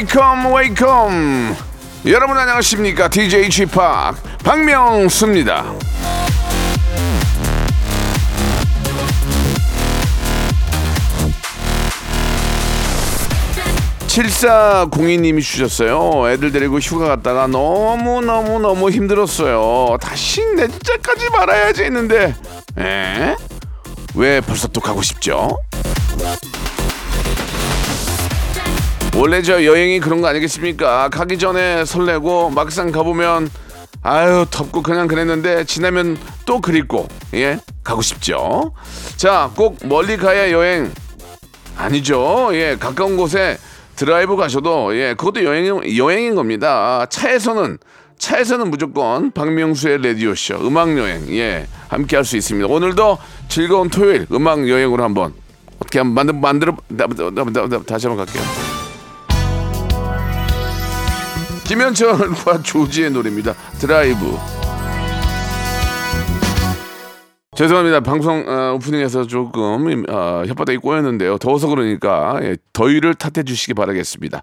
Welcome, welcome. 여러분 안녕하십니까? DJ p 박명수입니다. 7402님이 주셨어요. 애들 데리고 휴가 갔다가 너무너무너무 힘들었어요. 다시 내자까지 말아야지 했는데, 에? 왜 벌써 또 가고 싶죠? 원래 저 여행이 그런 거 아니겠습니까? 가기 전에 설레고 막상 가보면 아유 덥고 그냥 그랬는데 지나면 또 그립고 예 가고 싶죠. 자 꼭 멀리 가야 여행 아니죠. 예, 가까운 곳에 드라이브 가셔도 예, 그것도 여행 여행인 겁니다. 차에서는 차에서는 무조건 박명수의 라디오 쇼 음악 여행 예, 함께 할 수 있습니다. 오늘도 즐거운 토요일 음악 여행으로 한번 어떻게 한번 만들 만들어 다시 한번 갈게요. 김현철과 조지의 노래입니다. 드라이브. 죄송합니다. 방송 어, 오프닝에서 조금 어, 혓바닥이 꼬였는데요. 더워서 그러니까 예, 더위를 탓해 주시기 바라겠습니다.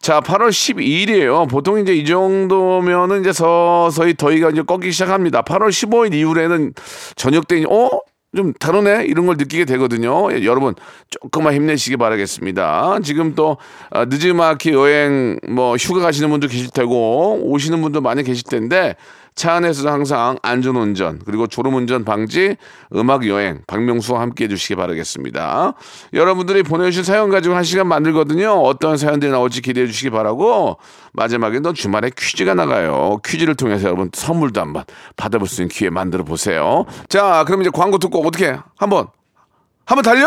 자, 8월 12일이에요. 보통 이제 이 정도면은 이제 서서히 더위가 이제 꺾기 시작합니다. 8월 15일 이후에는 저녁 때 어? 좀 다르네 이런 걸 느끼게 되거든요. 예, 여러분 조금만 힘내시기 바라겠습니다. 지금 또 아, 늦지막히 여행 뭐 휴가 가시는 분도 계실 테고 오시는 분도 많이 계실 텐데 차 안에서도 항상 안전운전 그리고 졸음운전 방지 음악 여행 박명수와 함께 해주시기 바라겠습니다. 여러분들이 보내주신 사연 가지고 한 시간 만들거든요. 어떤 사연들이 나올지 기대해 주시기 바라고 마지막에는 주말에 퀴즈가 나가요. 퀴즈를 통해서 여러분 선물도 한번 받아볼 수 있는 기회 만들어 보세요. 자, 그럼 이제 광고 듣고 어떻게 한번 한번 달려?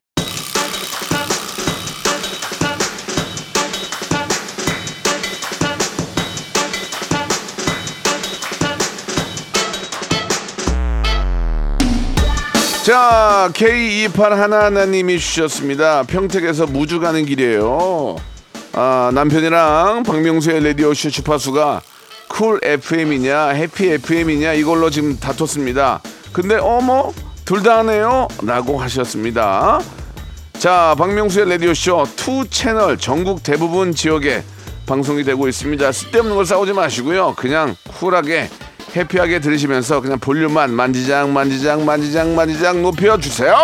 자, K28 하나하나님이 주셨습니다. 평택에서 무주 가는 길이에요. 아, 남편이랑 박명수의 라디오쇼 주파수가 쿨 FM이냐, 해피 FM이냐, 이걸로 지금 다퉜습니다. 근데, 어머, 둘 다 하네요? 라고 하셨습니다. 자, 박명수의 라디오쇼 two 채널 전국 대부분 지역에 방송이 되고 있습니다. 쓸데없는 걸 싸우지 마시고요. 그냥 쿨하게 happy하게 들으시면서 그냥 볼륨만 만지작 만지작 만지작 만지작 높여주세요.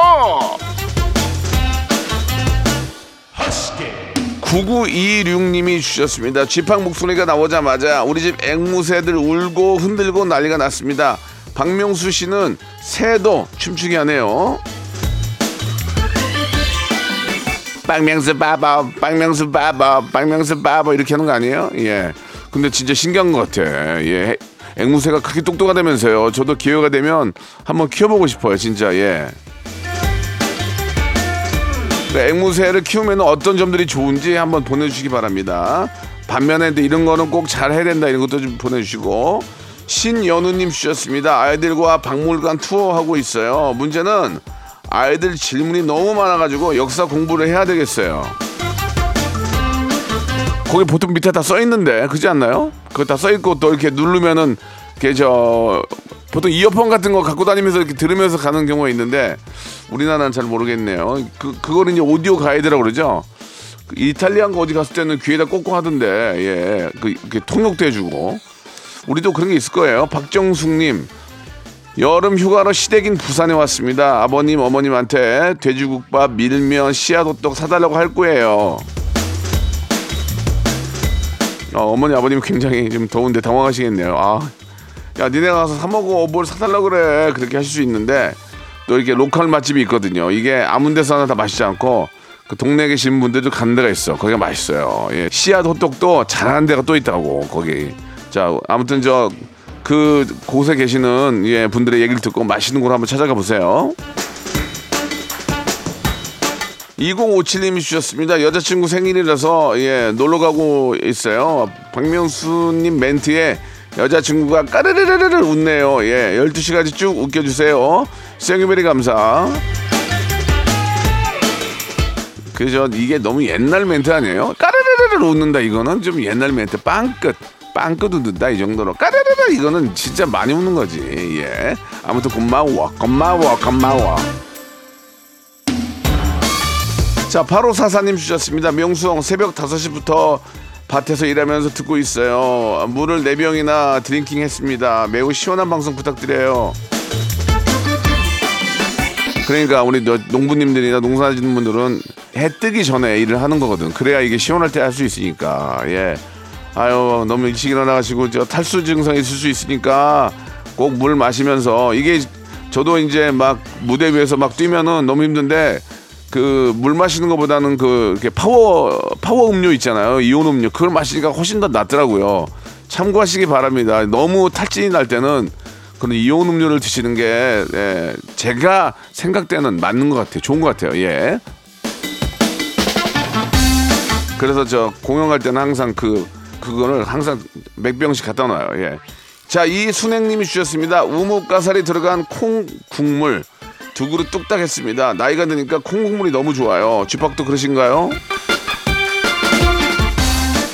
9926님이 주셨습니다. 쥐팡 목소리가 나오자마자 우리 집 앵무새들 울고 흔들고 난리가 났습니다. 박명수 씨는 새도 춤추게 하네요. 박명수 바보, 박명수 바보, 박명수 바보 이렇게 하는 거 아니에요? 예. 근데 진짜 신기한 것 같아. 예. 앵무새가 그렇게 똑똑하다면서요. 저도 기회가 되면 한번 키워보고 싶어요. 진짜 예. 그 앵무새를 키우면 어떤 점들이 좋은지 한번 보내주시기 바랍니다. 반면에 이런 거는 꼭 잘 해야 된다 이런 것도 좀 보내주시고 신연우님 주셨습니다. 아이들과 박물관 투어하고 있어요. 문제는 아이들 질문이 너무 많아가지고 역사 공부를 해야 되겠어요. 거기 보통 밑에 다 써 있는데 그지 않나요? 그거 다 써 있고 또 이렇게 누르면은 이렇게 저 보통 이어폰 같은 거 갖고 다니면서 이렇게 들으면서 가는 경우가 있는데 우리나라는 잘 모르겠네요. 그 그거를 이제 오디오 가이드라고 그러죠. 그 이탈리안 거 어디 갔을 때는 귀에다 꽂고 하던데 예, 그 이렇게 통역도 해주고 우리도 그런 게 있을 거예요. 박정숙님 여름 휴가로 시댁인 부산에 왔습니다. 아버님 어머님한테 돼지국밥, 밀면, 씨앗호떡 사달라고 할 거예요. 어, 어머니 아버님 굉장히 좀 더운데 당황하시겠네요. 아, 야 니네 가서 사 먹어 뭘 사달라 그래 그렇게 하실 수 있는데 또 이렇게 로컬 맛집이 있거든요. 이게 아무 데서 하나 다 맛있지 않고 그 동네에 계신 분들도 가는 데가 있어. 거기가 맛있어요. 예. 씨앗 호떡도 잘하는 데가 또 있다고 거기. 자 아무튼 저 그 곳에 계시는 예, 분들의 얘기를 듣고 맛있는 곳을 한번 찾아가 보세요. 2057님이 주셨습니다. 여자친구 생일이라서 예, 놀러 가고 있어요. 박명수님 멘트에 여자친구가 까르르르르 웃네요. 예, 12시까지 쭉 웃겨주세요. 생유베리 감사. 그저 이게 너무 옛날 멘트 아니에요? 까르르르르 웃는다 이거는 좀 옛날 멘트 빵끝 빵끝 웃는다 이 정도로 까르르르 이거는 진짜 많이 웃는 거지 예 아무튼 고마워 고마워 고마워 자, 8544님 주셨습니다. 명수형 새벽 5시부터 밭에서 일하면서 듣고 있어요. 물을 4병이나 drinking 했습니다. 매우 시원한 방송 부탁드려요. 그러니까 우리 너- 농부님들이나 농사 짓는 분들은 해 뜨기 전에 일을 하는 거거든. 그래야 이게 시원할 때 할 수 있으니까. 예. 아유, 너무 일찍 일어나가지고 저 탈수 증상이 있을 수 있으니까 꼭 물 마시면서 이게 저도 이제 막 무대 위에서 막 뛰면은 너무 힘든데 그 물 마시는 것보다는 그 이렇게 파워 파워 음료 있잖아요. 이온 음료. 그걸 마시니까 훨씬 더 낫더라고요. 참고하시기 바랍니다. 너무 탈진이 날 때는 그런 이온 음료를 드시는 게 예, 제가 생각 때는 맞는 것 같아요. 좋은 것 같아요. 예. 그래서 저 공연 갈 때는 항상 그 그거를 항상 몇 병씩 갖다 놔요. 예. 자, 이 순행님이 주셨습니다. 우뭇가사리 들어간 콩 국물 두 그릇 뚝딱 했습니다. 나이가 드니까 콩 국물이 너무 좋아요. 쥐팍도 그러신가요?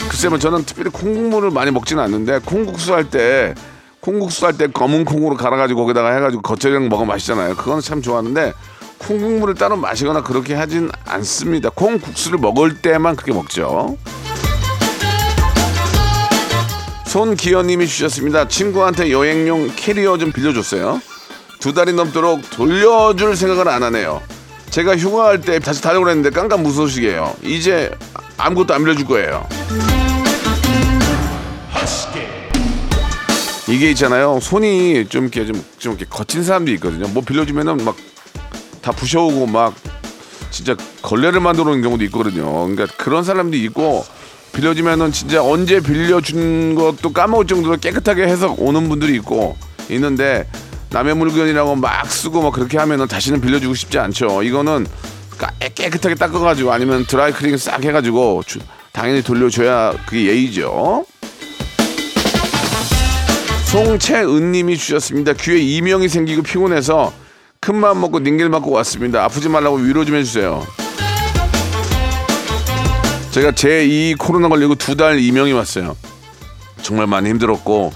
글쎄 뭐 저는 특별히 콩 국물을 많이 먹지는 않는데 콩국수 할 때 콩국수 할 때 검은 콩으로 갈아가지고 거기다가 해가지고 겉절이랑 먹으면 맛있잖아요. 그거는 참 좋아하는데 콩국물을 따로 마시거나 그렇게 하진 않습니다. 콩국수를 먹을 때만 그렇게 먹죠. 손기현님이 주셨습니다. 친구한테 여행용 캐리어 좀 빌려줬어요. 두 달이 넘도록 돌려줄 생각을 안 하네요. 제가 휴가할 때 다시 타려고 했는데 깜깜 무소식이에요. 이제 아무것도 안 빌려줄 거예요. 이게 있잖아요. 손이 좀 이렇게 좀, 좀 이렇게 거친 사람들이 있거든요. 뭐 빌려주면은 막 다 부셔오고 막 진짜 걸레를 만들어 놓은 경우도 있거든요. 그러니까 그런 사람들이 있고 빌려주면은 진짜 언제 빌려준 것도 까먹을 정도로 깨끗하게 해서 오는 분들이 있고 있는데 남의 물건이라고 막 쓰고 막 그렇게 하면은 다시는 빌려주고 싶지 않죠. 이거는 까- 깨끗하게 닦아가지고 아니면 드라이클링 싹 해가지고 주- 당연히 돌려줘야 그게 예의죠. 송채은님이 주셨습니다. 귀에 이명이 생기고 피곤해서 큰맘 먹고 닝겔 맞고 왔습니다. 아프지 말라고 위로 좀 해주세요. 제가 제2 코로나 걸리고 두 달 이명이 왔어요. 정말 많이 힘들었고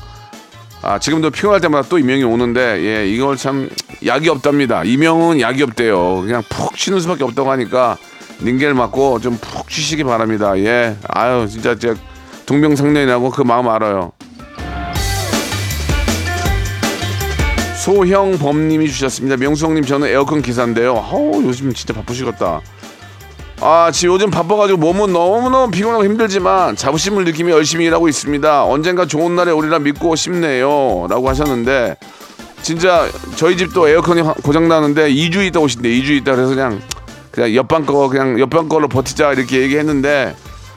아 지금도 피곤할 때마다 또 이명이 오는데 예 이걸 참 약이 없답니다. 이명은 약이 없대요. 그냥 푹 쉬는 수밖에 없다고 하니까 닝겔 맞고 좀 푹 쉬시기 바랍니다. 예 아유 진짜 제 동병상련이라고 그 마음 알아요. 소형범님이 주셨습니다. 명수형님 저는 에어컨 기사인데요. 어우 요즘 진짜 바쁘시겠다. 아 지금 요즘 바빠가지고 몸은 너무너무 피곤하고 힘들지만 자부심을 느끼며 열심히 일하고 있습니다. 언젠가 좋은 날에 오리라 믿고 싶네요. 라고 하셨는데 진짜 저희 집도 에어컨이 화- 고장 나는데 2주 있다 오신대 2주 있다 그래서 그냥 그냥 옆방 거 그냥 옆방 걸로 버티자 이렇게 얘기했는데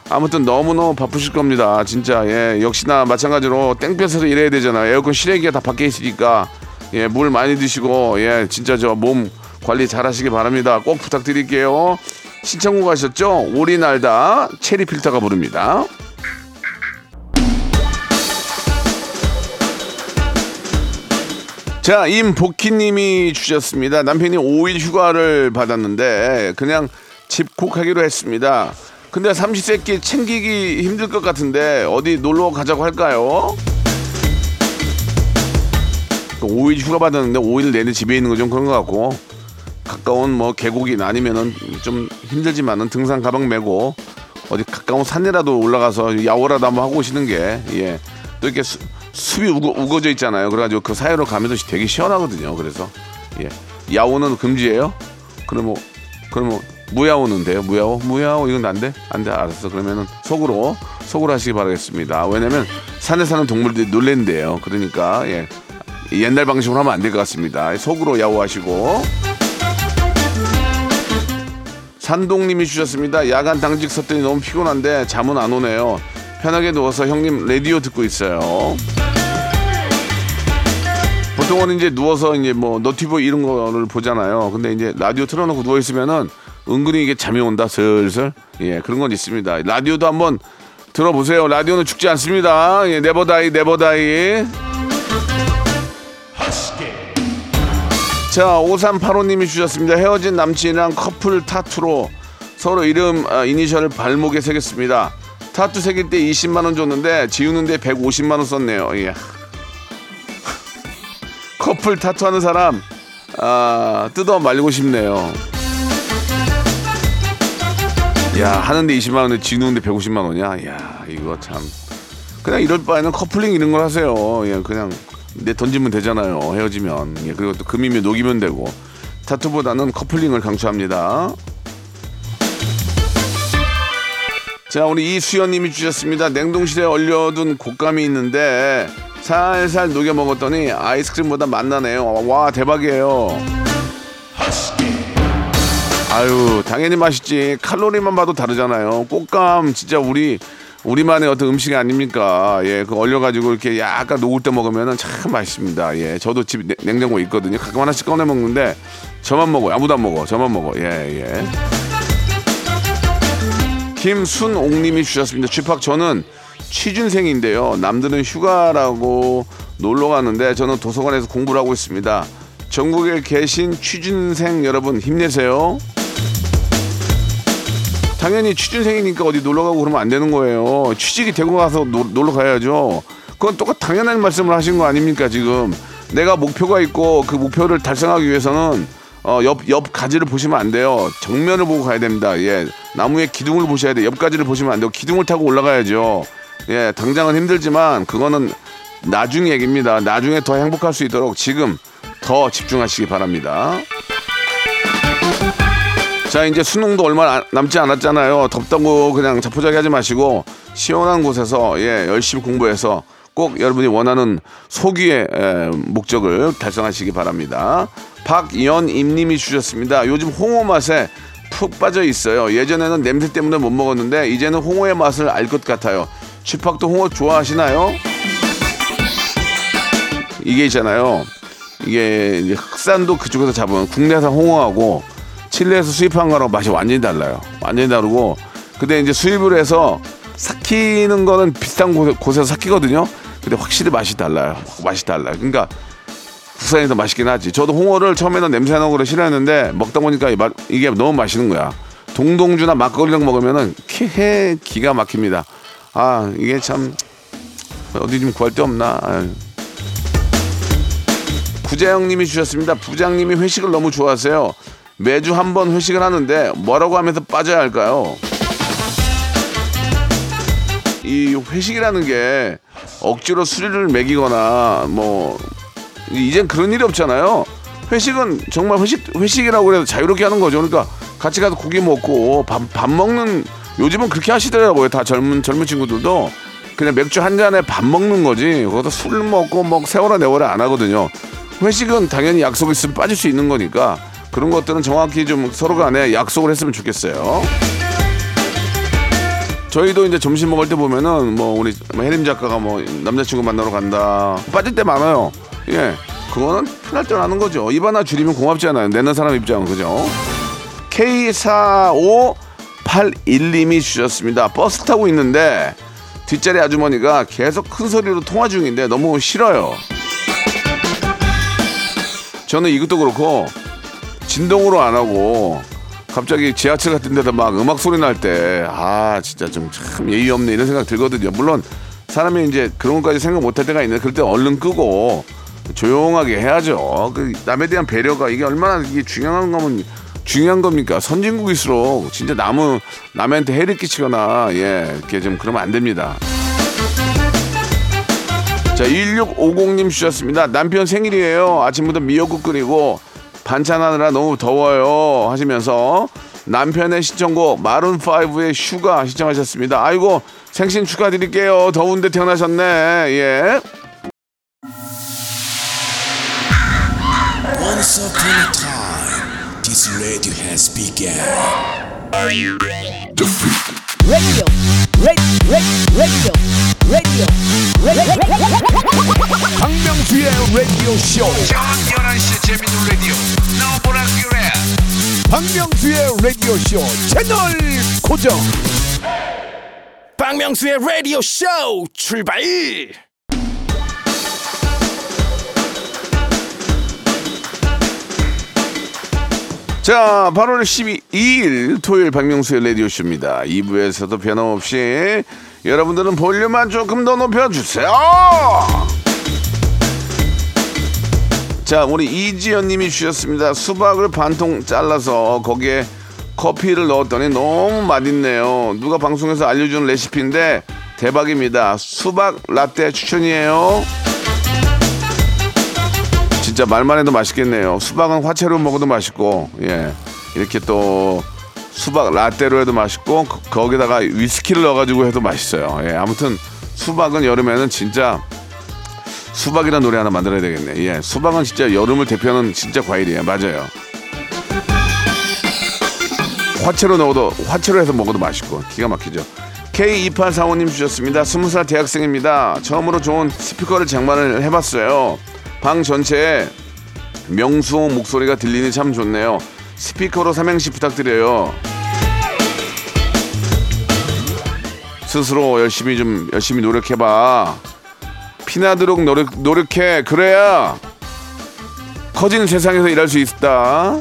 아무튼 너무너무 바쁘실 겁니다. 진짜 예 역시나 마찬가지로 땡볕에서 일해야 되잖아요. 에어컨 실외기가 다 밖에 있으니까 예 물 많이 드시고 예 진짜 저 몸 관리 잘 하시기 바랍니다. 꼭 부탁드릴게요. 신청곡 하셨죠? 오리 날다 체리 필터가 부릅니다. 자, 임복희님이 주셨습니다. 남편이 5일 휴가를 받았는데 그냥 집콕하기로 했습니다. 근데 삼시세끼 챙기기 힘들 것 같은데 어디 놀러 가자고 할까요? 5일 휴가 받았는데 5일 내내 집에 있는 거 좀 그런 것 같고 가까운 뭐 계곡이나 아니면은 좀 힘들지만은 등산 가방 메고 어디 가까운 산이라도 올라가서 야호라도 한번 하고 오시는 게 예. 또 이렇게 수, 숲이 우거, 우거 져 있잖아요. 그래가지고 그 사이로 가면서 되게 시원하거든요. 그래서 예. 야호는 금지예요? 그럼 뭐 그럼 뭐 무야호는 돼요? 무야호? 무야호 이건 안 돼? 안 돼? 알았어. 그러면은 속으로 속으로 하시기 바라겠습니다. 왜냐면 산에 사는 동물들이 놀랜대요. 그러니까 예. 옛날 방식으로 하면 안 될 것 같습니다. 속으로 야호하시고 산동님이 주셨습니다. 야간 당직 섰더니 너무 피곤한데 잠은 안 오네요. 편하게 누워서 형님 라디오 듣고 있어요. 보통은 이제 누워서 이제 뭐 너튜브 이런 거를 보잖아요. 근데 이제 라디오 틀어놓고 누워 있으면은 은근히 이게 잠이 온다 슬슬. 예, 그런 건 있습니다. 라디오도 한번 들어보세요. 라디오는 죽지 않습니다. 예, never die never die. 자, 5385님이 주셨습니다. 헤어진 남친이랑 커플 타투로 서로 이름 아, 이니셜을 발목에 새겼습니다. 타투 새길 때 20만 원 줬는데 지우는데 150만 원 썼네요. 예. 커플 타투하는 사람 아, 뜯어 말리고 싶네요. 야 하는데 20만 원에 지우는데 150만 원이야. 야 이거 참 그냥 이럴 바에는 커플링 이런 걸 하세요. 예, 그냥 내 던지면 되잖아요. 헤어지면 예, 그리고 또 금이면 녹이면 되고 타투보다는 커플링을 강추합니다. 자, 우리 이수연님이 주셨습니다. 냉동실에 얼려둔 곶감이 있는데 살살 녹여 먹었더니 아이스크림보다 맛나네요. 와 대박이에요. 아유 당연히 맛있지. 칼로리만 봐도 다르잖아요. 곶감 진짜 우리 우리만의 어떤 음식이 아닙니까? 예, 그 얼려가지고 이렇게 약간 녹을 때 먹으면은 참 맛있습니다. 예, 저도 집 냉- 냉장고에 있거든요. 가끔 하나씩 꺼내 먹는데 저만 먹어요. 아무도 안 먹어. 저만 먹어. 예, 예. 김순옥님이 주셨습니다. 쥐팍 저는 취준생인데요. 남들은 휴가라고 놀러 가는데 저는 도서관에서 공부를 하고 있습니다. 전국에 계신 취준생 여러분 힘내세요. 당연히 취준생이니까 어디 놀러 가고 그러면 안 되는 거예요. 취직이 되고 가서 노- 놀러 가야죠. 그건 똑같 당연한 말씀을 하신 거 아닙니까 지금? 내가 목표가 있고 그 목표를 달성하기 위해서는 어, 옆, 옆 가지를 보시면 안 돼요. 정면을 보고 가야 됩니다. 예. 나무의 기둥을 보셔야 돼요. 옆 가지를 보시면 안 돼요. 기둥을 타고 올라가야죠. 예. 당장은 힘들지만 그거는 나중 얘기입니다. 나중에 더 행복할 수 있도록 지금 더 집중하시기 바랍니다. 자 이제 수능도 얼마 안- 남지 않았잖아요. 덥다고 그냥 자포자기 하지 마시고 시원한 곳에서 예 열심히 공부해서 꼭 여러분이 원하는 소기의 예, 목적을 달성하시기 바랍니다. 박연임님이 주셨습니다. 요즘 홍어 맛에 푹 빠져 있어요. 예전에는 냄새 때문에 못 먹었는데 이제는 홍어의 맛을 알 것 같아요. 쥐팍도 홍어 좋아하시나요? 이게 있잖아요. 이게 흑산도 그쪽에서 잡은 국내산 홍어하고 칠레에서 수입한 거랑 맛이 완전히 달라요. 완전히 다르고 근데 이제 수입을 해서 삭히는 거는 비슷한 곳, 곳에 서 삭히거든요. 근데 확실히 맛이 달라요. 맛이 달라요. 그러니까 국산이 더 맛있긴 하지. 저도 홍어를 처음에는 냄새 나고 그래 싫어했는데 먹다 보니까 이게 너무 맛있는 거야. 동동주나 막걸리랑 먹으면은 키해 기가 막힙니다. 아 이게 참 어디 좀 구할 데 없나. 아유. 구자영님이 주셨습니다. 부장님이 회식을 너무 좋아하세요. 매주 한 번 회식을 하는데 뭐라고 하면서 빠져야 할까요? 이 회식이라는 게 억지로 술을 먹이거나 뭐 이젠 그런 일이 없잖아요. 회식은 정말 회식 회식이라고 해서 자유롭게 하는 거죠. 그러니까 같이 가서 고기 먹고 밥, 밥 먹는 요즘은 그렇게 하시더라고요. 다 젊은 젊은 친구들도 그냥 맥주 한 잔에 밥 먹는 거지. 거기서 술 먹고 뭐 세월아 내월아 안 하거든요. 회식은 당연히 약속 있으면 빠질 수 있는 거니까 그런 것들은 정확히 좀 서로 간에 약속을 했으면 좋겠어요. 저희도 이제 점심 먹을 때 보면은 뭐 우리 뭐 혜림 작가가 뭐 남자친구 만나러 간다 빠질 때 많아요. 예, 그거는 편할 때 하는 거죠. 입 하나 줄이면 고맙잖아요. 내는 사람 입장 그죠? K4581님이 주셨습니다. 버스 타고 있는데 뒷자리 아주머니가 계속 큰 소리로 통화 중인데 너무 싫어요. 저는 이것도 그렇고 진동으로 안 하고 갑자기 지하철 같은 데서 막 음악 소리 날 때 아 진짜 좀 참 예의 없네 이런 생각 들거든요. 물론 사람이 이제 그런 것까지 생각 못 할 때가 있는데 그럴 때 얼른 끄고 조용하게 해야죠. 그 남에 대한 배려가 이게 얼마나 이게 중요한 거면 중요한 겁니까? 선진국일수록 진짜 남은 남한테 해를 끼치거나 예 이렇게 좀 그러면 안 됩니다. 자, 1650님 주셨습니다. 남편 생일이에요. 아침부터 미역국 끓이고 반찬하느라 너무 더워요. 하시면서 남편의 신청곡 Maroon 5의 Sugar 신청하셨습니다. 아이고, 생신 축하드릴게요. 더운데 태어나셨네. 예. Once upon a time, this radio has begun. radio, radio, radio, radio, radio. 박명수의 라디오 쇼 저녁 11시 재밌는 라디오. 너보라 그래? 박명수의 라디오 쇼 채널 고정. 박명수의 라디오 쇼 출발! 자, 8월 12일 토요일 박명수의 라디오쇼입니다. 2부에서도 변함없이 여러분들은 볼륨만 조금 더 높여주세요. 자, 우리 이지연 님이 주셨습니다. 수박을 반통 잘라서 거기에 커피를 넣었더니 너무 맛있네요. 누가 방송에서 알려준 레시피인데 대박입니다. 수박 라떼 추천이에요. 진짜 말만 해도 맛있겠네요. 수박은 화채로 먹어도 맛있고, 예. 이렇게 또 수박 라떼로 해도 맛있고, 거- 거기다가 위스키를 넣어가지고 해도 맛있어요. 예. 아무튼 수박은 여름에는 진짜 수박이라는 노래 하나 만들어야 되겠네. 예. 수박은 진짜 여름을 대표하는 진짜 과일이에요. 맞아요. 화채로 넣어도 화채로 해서 먹어도 맛있고 기가 막히죠. K2845님 주셨습니다. 20살 대학생입니다. 처음으로 좋은 스피커를 장만을 해봤어요. 방 전체에 명수홍 목소리가 들리니 참 좋네요. 스피커로 삼행시 부탁드려요. 스스로 열심히 좀 열심히 노력해봐. 피나도록 노력 노력해. 그래야 커지는 세상에서 일할 수 있다.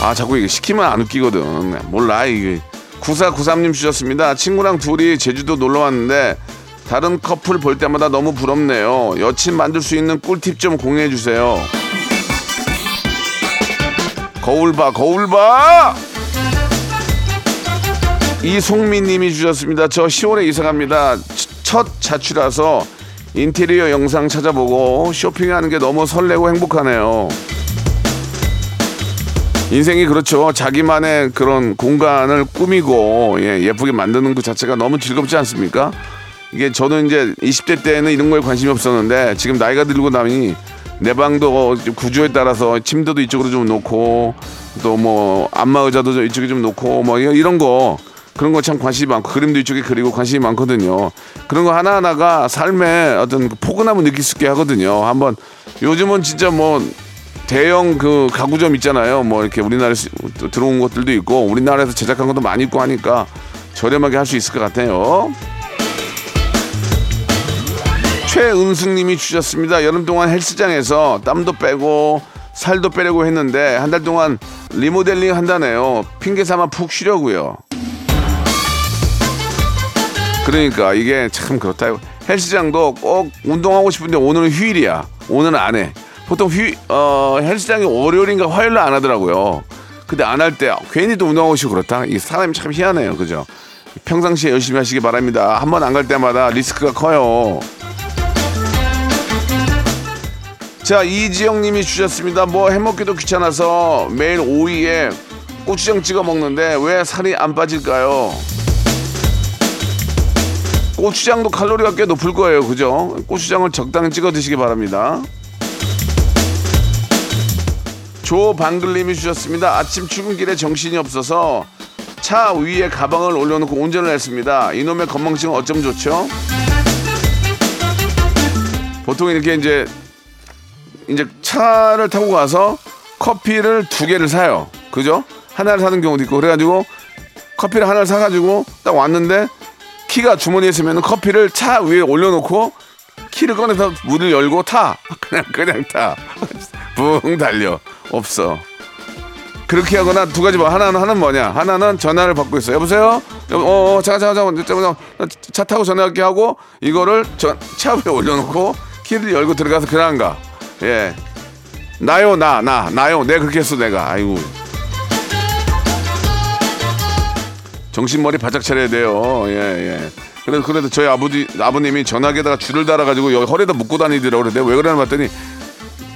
아 자꾸 이게 시키면 안 웃기거든 몰라 이게 9493님 주셨습니다 친구랑 둘이 제주도 놀러 왔는데 다른 커플 볼 때마다 너무 부럽네요. 여친 만들 수 있는 꿀팁 좀 공유해 주세요. 거울 봐 거울 봐! 이송민 님이 주셨습니다. 저 10월에 이사 갑니다. 첫 자취라서 인테리어 영상 찾아보고 쇼핑하는 게 너무 설레고 행복하네요. 인생이 그렇죠. 자기만의 그런 공간을 꾸미고 예, 예쁘게 만드는 것 자체가 너무 즐겁지 않습니까? 이게 저는 이제 20대 때는 이런 거에 관심이 없었는데 지금 나이가 들고 나니 내 방도 구조에 따라서 침대도 이쪽으로 좀 놓고 또 뭐 안마 의자도 이쪽에 좀 놓고 뭐 이런 거 그런 거 참 관심이 많고 그림도 이쪽에 그리고 관심이 많거든요. 그런 거 하나하나가 삶의 어떤 그 포근함을 느낄 수 있게 하거든요. 한번 요즘은 진짜 뭐 대형 그 가구점 있잖아요. 뭐 이렇게 우리나라에 서 들어온 것들도 있고 우리나라에서 제작한 것도 많이 있고 하니까 저렴하게 할 수 있을 것 같아요. 최은숙님이 주셨습니다. 여름 동안 헬스장에서 땀도 빼고 살도 빼려고 했는데 한 달 동안 리모델링 한다네요. 핑계 삼아 푹 쉬려고요. 그러니까 이게 참 그렇다. 헬스장도 꼭 운동하고 싶은데 오늘은 휴일이야. 오늘은 안 해. 보통 휴, 어, 헬스장이 월요일인가 화요일날 안 하더라고요. 근데 안 할 때 괜히 또 운동하고 싶고 그렇다. 이 사람이 참 희한해요. 그죠? 평상시에 열심히 하시기 바랍니다. 한 번 안 갈 때마다 리스크가 커요. 자, 이지영 님이 주셨습니다. 뭐 해먹기도 귀찮아서 매일 오이에 고추장 찍어 먹는데 왜 살이 안 빠질까요? 고추장도 칼로리가 꽤 높을 거예요. 그죠? 고추장을 적당히 찍어 드시기 바랍니다. 조방글님이 주셨습니다. 아침 출근길에 정신이 없어서 차 위에 가방을 올려놓고 운전을 했습니다. 이놈의 건망증은 어쩜 좋죠? 보통 이렇게 이제 이제 차를 타고 가서 커피를 두 개를 사요. 그죠? 하나를 사는 경우도 있고 그래가지고 커피를 하나를 사가지고 딱 왔는데 키가 주머니에 있으면 커피를 차 위에 올려놓고 키를 꺼내서 문을 열고 타. 그냥 그냥 타. 붕 달려. 없어. 그렇게 하거나 두 가지 뭐 하나는 하나는 뭐냐? 하나는 전화를 받고 있어. 여보세요? 여보, 어, 어 잠깐 잠깐 잠깐 잠깐. 차 타고 전화할게 하고 이거를 전, 차 위에 올려놓고 키를 열고 들어가서 그냥 가. 예. 나요 나 나 나요. 내가 그렇게 했어 내가. 아이고. 정신머리 바짝 차려야 돼요. 예 예. 그래도 그래도 저희 아버지 아버님이 전화기에다가 줄을 달아가지고 여기 허리에다 묶고 다니더라고 그래 내가 왜 그러나 봤더니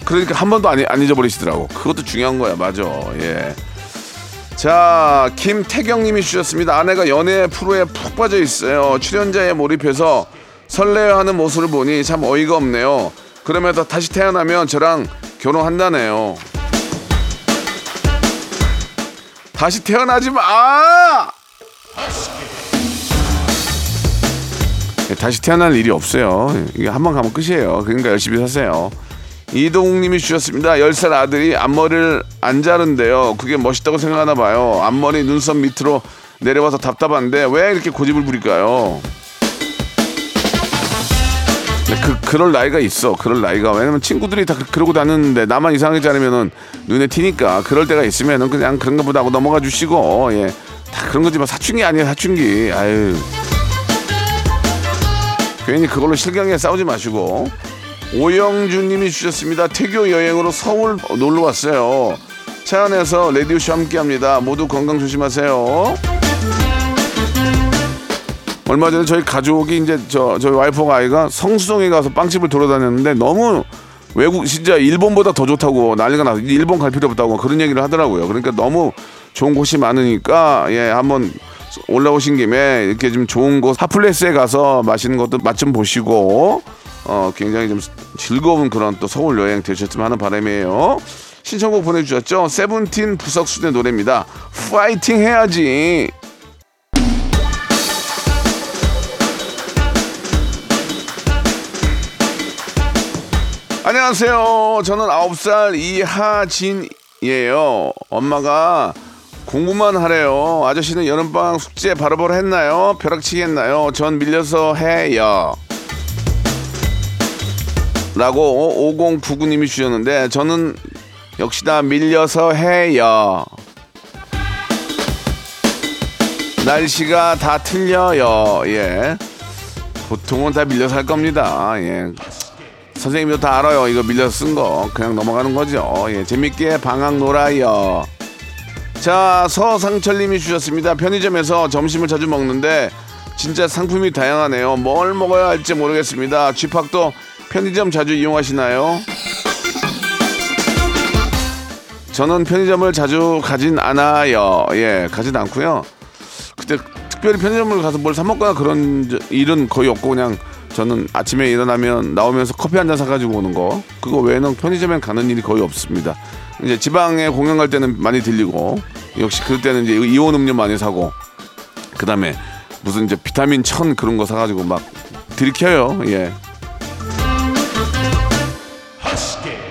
그러니까 한 번도 안, 안 잊어버리시더라고. 그것도 중요한 거야. 맞아. 예. 자 김태경님이 주셨습니다. 아내가 연애 프로에 푹 빠져 있어요. 출연자에 몰입해서 설레어하는 모습을 보니 참 어이가 없네요 그러면서 다시 태어나면 저랑 결혼한다네요 다시 태어나지 마 예, 다시 태어날 일이 없어요. 이게 한 번 가면 끝이에요. 그러니까 열심히 사세요. 이동욱님이 주셨습니다. 10살 아들이 앞머리를 안 자른대요. 그게 멋있다고 생각하나 봐요. 앞머리 눈썹 밑으로 내려와서 답답한데 왜 이렇게 고집을 부릴까요? 네, 그 그럴 나이가 있어. 그럴 나이가 왜냐면 친구들이 다 그- 그러고 다녔는데 나만 이상하게 자르면은 눈에 튀니까 그럴 때가 있으면은 그냥 그런 거보다 하고 넘어가 주시고 예. 다 그런 거지만 사춘기 아니에요 사춘기. 아유. 괜히 그걸로 실경에 싸우지 마시고 오영준님이 주셨습니다. 태교 여행으로 서울 놀러 왔어요. 차 안에서 라디오 쇼 함께합니다. 모두 건강 조심하세요. 얼마 전에 저희 가족이 이제 저 저희 와이프가 아이가 성수동에 가서 빵집을 돌아다녔는데 너무 외국 진짜 일본보다 더 좋다고 난리가 나서 일본 갈 필요 없다고 그런 얘기를 하더라고요. 그러니까 너무 좋은 곳이 많으니까 예 한번 올라오신 김에 이렇게 좀 좋은 곳 핫플레스에 가서 맛있는 것도 맛 좀 보시고 어 굉장히 좀 즐거운 그런 또 서울 여행 되셨으면 하는 바람이에요. 신청곡 보내주셨죠? 세븐틴 부석순의 노래입니다. 파이팅 해야지. 안녕하세요. 저는 9살 이하진이에요. 엄마가 공부만 하래요. 아저씨는 여름방학 숙제 바로바로 했나요? 벼락치기 했나요? 전 밀려서 해요. 라고 5099님이 주셨는데 저는 역시나 밀려서 해요. 날씨가 다 틀려요. 예. 보통은 다 밀려서 할 겁니다. 예. 선생님도 다 알아요. 이거 밀려서 쓴 거. 그냥 넘어가는 거죠. 예, 재밌게 방학 놀아요. 자, 서상철님이 주셨습니다. 편의점에서 점심을 자주 먹는데 진짜 상품이 다양하네요. 뭘 먹어야 할지 모르겠습니다. 쥐팍도 편의점 자주 이용하시나요? 저는 편의점을 자주 가진 않아요. 예, 가진 않고요. 그때 특별히 편의점을 가서 뭘 사 먹거나 그런 저- 일은 거의 없고 그냥 저는 아침에 일어나면 나오면서 커피 한 잔 사가지고 오는 거 그거 외에는 편의점에 가는 일이 거의 없습니다. 이제 지방에 공연 갈 때는 많이 들리고 역시 그럴 때는 이제 이온 음료 많이 사고 그 다음에 무슨 이제 비타민 천 그런 거 사가지고 막 들이켜요. 예.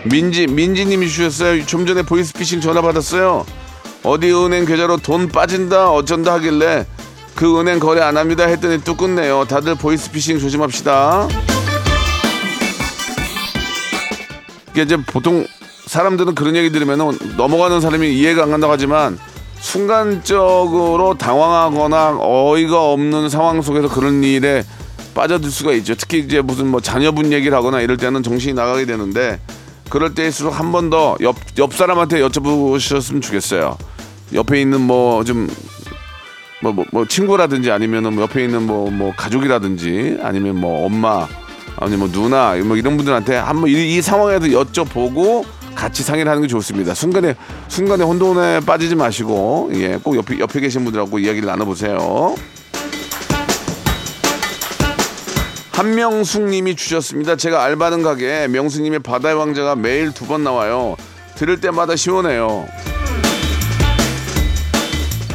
민지 민지님이 주셨어요. 좀 전에 보이스피싱 전화 받았어요. 어디 은행 계좌로 돈 빠진다 어쩐다 하길래 그 은행 거래 안 합니다 했더니 또 끝내요. 다들 보이스피싱 조심합시다. 이게 이제 보통 사람들은 그런 얘기 들으면 넘어가는 사람이 이해가 안 간다고 하지만 순간적으로 당황하거나 어이가 없는 상황 속에서 그런 일에 빠져들 수가 있죠. 특히 이제 무슨 뭐 자녀분 얘기를 하거나 이럴 때는 정신이 나가게 되는데 그럴 때일수록 한 번 더 옆 옆 사람한테 여쭤보셨으면 좋겠어요. 옆에 있는 뭐 좀 뭐, 뭐, 뭐 친구라든지 아니면은 뭐 옆에 있는 뭐, 뭐 가족이라든지 아니면 뭐 엄마 아니면 뭐 누나 뭐 이런 분들한테 한번 이, 이 상황에도 여쭤보고 같이 상의를 하는 게 좋습니다. 순간에 순간에 혼돈에 빠지지 마시고 예, 꼭 옆에 옆에 계신 분들하고 이야기를 나눠보세요. 한명숙님이 주셨습니다. 제가 알바하는 가게 명수님의 바다의 왕자가 매일 두 번 나와요. 들을 때마다 시원해요.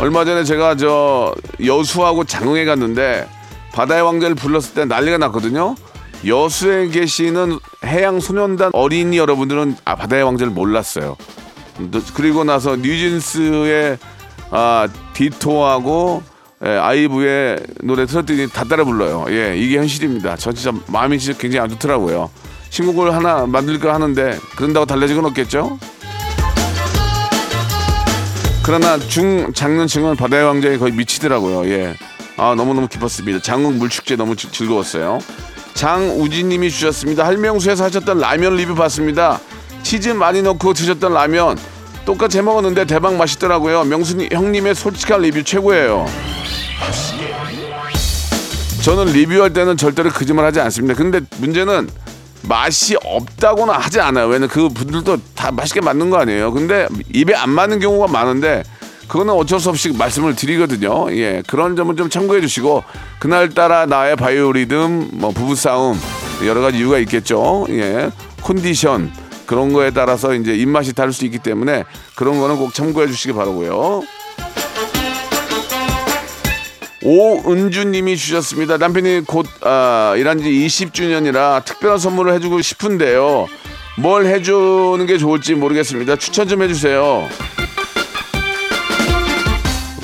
얼마 전에 제가 저 여수하고 장흥에 갔는데 바다의 왕자를 불렀을 때 난리가 났거든요. 여수에 계시는 해양 소년단 어린이 여러분들은 아, 바다의 왕자를 몰랐어요. 너- 그리고 나서 뉴진스의 아, 디토하고 예, 아이브의 노래 틀었더니 다 따라 불러요. 예, 이게 현실입니다. 저 진짜 마음이 진짜 굉장히 안 좋더라고요. 신곡을 하나 만들까 하는데 그런다고 달라질 건 없겠죠? 그러나 중 장년층은 바다의 왕자에 거의 미치더라고요. 예. 아, 너무너무 기뻤습니다. 장흥 물축제 너무 즐- 즐거웠어요. 장우진님이 주셨습니다. 할명수에서 하셨던 라면 리뷰 봤습니다. 치즈 많이 넣고 드셨던 라면 똑같이 해 먹었는데 대박 맛있더라고요. 명수 형님의 솔직한 리뷰 최고예요. 저는 리뷰할 때는 절대로 거짓말 하지 않습니다. 근데 문제는 맛이 없다고는 하지 않아요. 왜냐면 그 분들도 다 맛있게 만든 거 아니에요. 근데 입에 안 맞는 경우가 많은데 그거는 어쩔 수 없이 말씀을 드리거든요. 예, 그런 점은 좀 참고해 주시고 그날따라 나의 바이오리듬, 뭐 부부 싸움 여러 가지 이유가 있겠죠. 예, 컨디션 그런 거에 따라서 이제 입맛이 다를 수 있기 때문에 그런 거는 꼭 참고해 주시기 바라고요. 오은주님이 주셨습니다. 남편이 곧 아, 일한 지 20주년이라 특별한 선물을 해주고 싶은데요. 뭘 해주는 게 좋을지 모르겠습니다. 추천 좀 해주세요.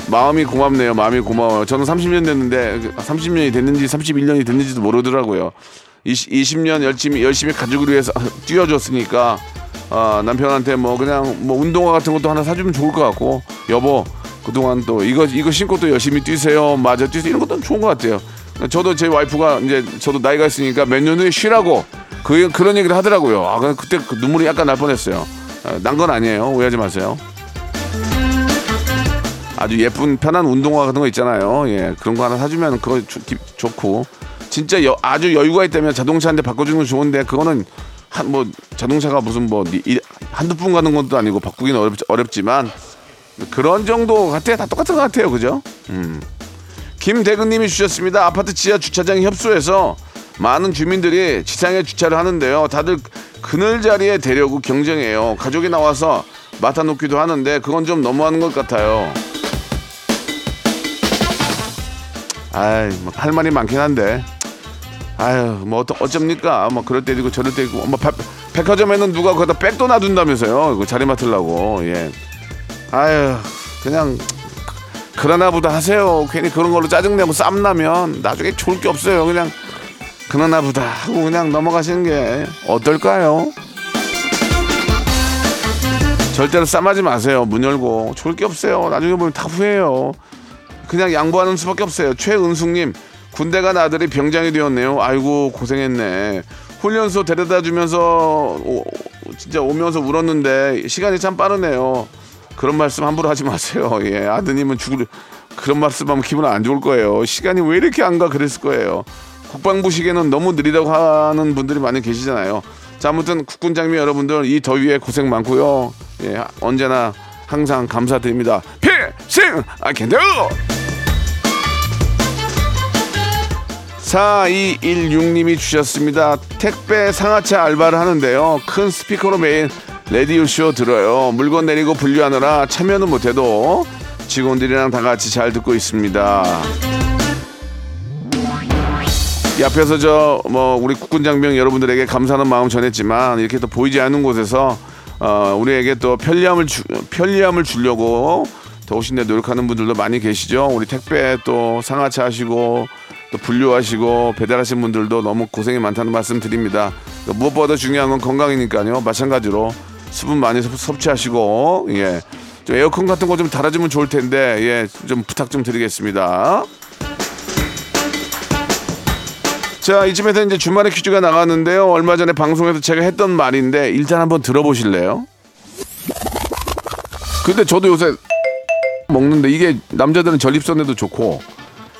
마음이 고맙네요. 마음이 고마워요. 저는 30년 됐는데 30년이 됐는지 31년이 됐는지도 모르더라고요. 20, 20년 열심히 열심히 가족을 위해서 뛰어줬으니까 아, 남편한테 뭐 그냥 뭐 운동화 같은 것도 하나 사주면 좋을 것 같고 여보 그동안 또 이거 이거 신고 또 열심히 뛰세요. 맞아 뛰세요. 이런 것도 좋은 것 같아요. 저도 제 와이프가 이제 저도 나이가 있으니까 몇 년 후에 쉬라고 그 그런 얘기를 하더라고요. 아 그때 그 눈물이 약간 날 뻔했어요. 난 건 아니에요. 오해하지 마세요. 아주 예쁜 편한 운동화 같은 거 있잖아요. 예, 그런 거 하나 사주면 그거 좋, 기- 좋고 진짜 여- 아주 여유가 있다면 자동차 한 대 바꿔주는 건 좋은데 그거는 한 뭐 자동차가 무슨 뭐 이- 이- 한두 분 가는 것도 아니고 바꾸기는 어렵, 어렵지만 그런 정도 같아 다 똑같은 것 같아요, 그죠? 음. 김대근님이 주셨습니다. 아파트 지하 주차장 협소해서 많은 주민들이 지상에 주차를 하는데요. 다들 그늘 자리에 대려고 경쟁해요. 가족이 나와서 맡아 놓기도 하는데 그건 좀 너무하는 것 같아요. 아이, 뭐 할 말이 많긴 한데. 아유, 뭐 어쩝니까? 뭐 그럴 때 있고 저럴 때 있고. 뭐 백- 백화점에는 누가 거기다 백도 놔둔다면서요. 그 자리 맡으려고. 예. 아유, 그냥 그러나 보다 하세요. 괜히 그런 걸로 짜증내고 쌈나면 나중에 좋을 게 없어요. 그냥 그러나 보다 하고 그냥 넘어가시는 게 어떨까요? 절대로 쌈하지 마세요. 문 열고 좋을 게 없어요. 나중에 보면 다 후회해요. 그냥 양보하는 수밖에 없어요. 최은숙님 군대 간 아들이 병장이 되었네요. 아이고 고생했네. 훈련소 데려다 주면서 오- 진짜 오면서 울었는데 시간이 참 빠르네요. 그런 말씀 함부로 하지 마세요. 예, 아드님은 죽을 그런 말씀하면 기분 안 좋을 거예요. 시간이 왜 이렇게 안 가 그랬을 거예요. 국방부 시계는 너무 느리다고 하는 분들이 많이 계시잖아요. 자, 아무튼 국군 장비 여러분들 이 더위에 고생 많고요. 예, 언제나 항상 감사드립니다. 필승 아캔드 4216님이 주셨습니다. 택배 상하차 알바를 하는데요. 큰 스피커로 매일 레디오쇼 들어요. 물건 내리고 분류하느라 참여는 못해도 직원들이랑 다 같이 잘 듣고 있습니다. 이 앞에서 저 뭐 우리 국군 장병 여러분들에게 감사하는 마음 전했지만 이렇게 또 보이지 않는 곳에서 어, 우리에게 또 편리함을 주, 편리함을 주려고 더더 노력하는 분들도 많이 계시죠. 우리 택배 또 상하차 하시고 또 분류하시고 배달하신 분들도 너무 고생이 많다는 말씀 드립니다. 무엇보다 중요한 건 건강이니까요. 마찬가지로 수분 많이 섭- 섭취하시고 예. 좀 에어컨 같은 거 좀 달아주면 좋을 텐데 예, 좀 부탁 좀 드리겠습니다. 자, 이쯤에서 이제 주말에 퀴즈가 나갔는데요. 얼마 전에 방송에서 제가 했던 말인데 일단 한번 들어보실래요? 근데 저도 요새 먹는데 이게 남자들은 전립선에도 좋고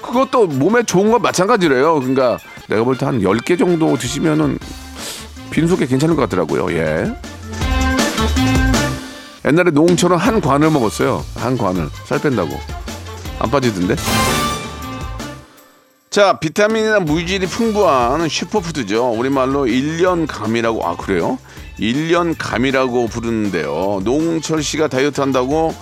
그것도 몸에 좋은 건 마찬가지래요. 그러니까 내가 볼 때 한 10개 정도 드시면은 빈속에 괜찮을 것 같더라고요. 예. 옛날에 노홍철은 한 관을 먹었어요. 한 관을. 살 뺀다고. 안 빠지던데? 자, 비타민이나 물질이 풍부한 슈퍼푸드죠. 우리말로 일년감이라고, 아, 그래요? 일년감이라고 부르는데요. 노홍철 씨가 다이어트 한다고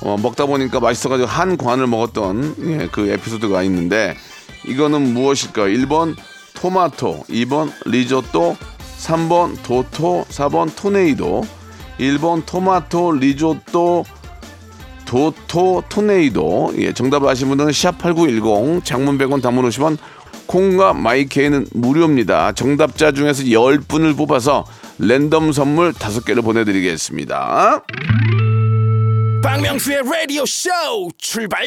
어, 먹다 보니까 맛있어가지고 한 관을 먹었던 예, 그 에피소드가 있는데 이거는 무엇일까요? 1번 토마토, 2번 리조또, 3번 도토, 4번 토네이도, 1번 토마토, 리조또, 도토 토네이도 예, 정답 아시는 분들은 샵8910 장문 100원 단문 50원 콩과 마이케이는 무료입니다. 정답자 중에서 10분을 뽑아서 랜덤 선물 5개를 보내드리겠습니다. 박명수의 라디오 쇼 출발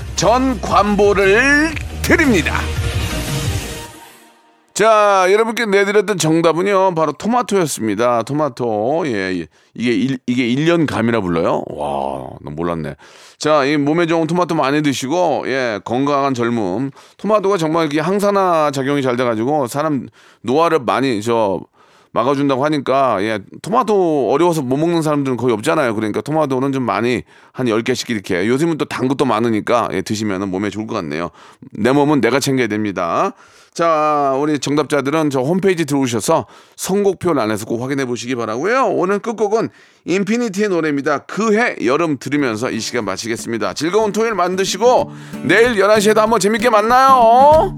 전 관보를 드립니다. 자, 여러분께 내드렸던 정답은요, 바로 토마토였습니다. 토마토. 예, 예. 이게, 일, 이게 1년 감이라 불러요? 와, 나 몰랐네. 자, 이 몸에 좋은 토마토 많이 드시고, 예, 건강한 젊음. 토마토가 정말 이게 항산화 작용이 잘 돼가지고, 사람 노화를 많이, 저, 막아준다고 하니까, 예, 토마토 어려워서 못 먹는 사람들은 거의 없잖아요. 그러니까 토마토는 좀 많이, 한 10개씩 이렇게. 요즘은 또 단 것도 많으니까, 예, 드시면 몸에 좋을 것 같네요. 내 몸은 내가 챙겨야 됩니다. 자, 우리 정답자들은 저 홈페이지 들어오셔서 선곡표 안에서 꼭 확인해 보시기 바라고요. 오늘 끝곡은 인피니티의 노래입니다. 그해 여름 들으면서 이 시간 마치겠습니다. 즐거운 토요일 만드시고 내일 11시에도 한번 재밌게 만나요.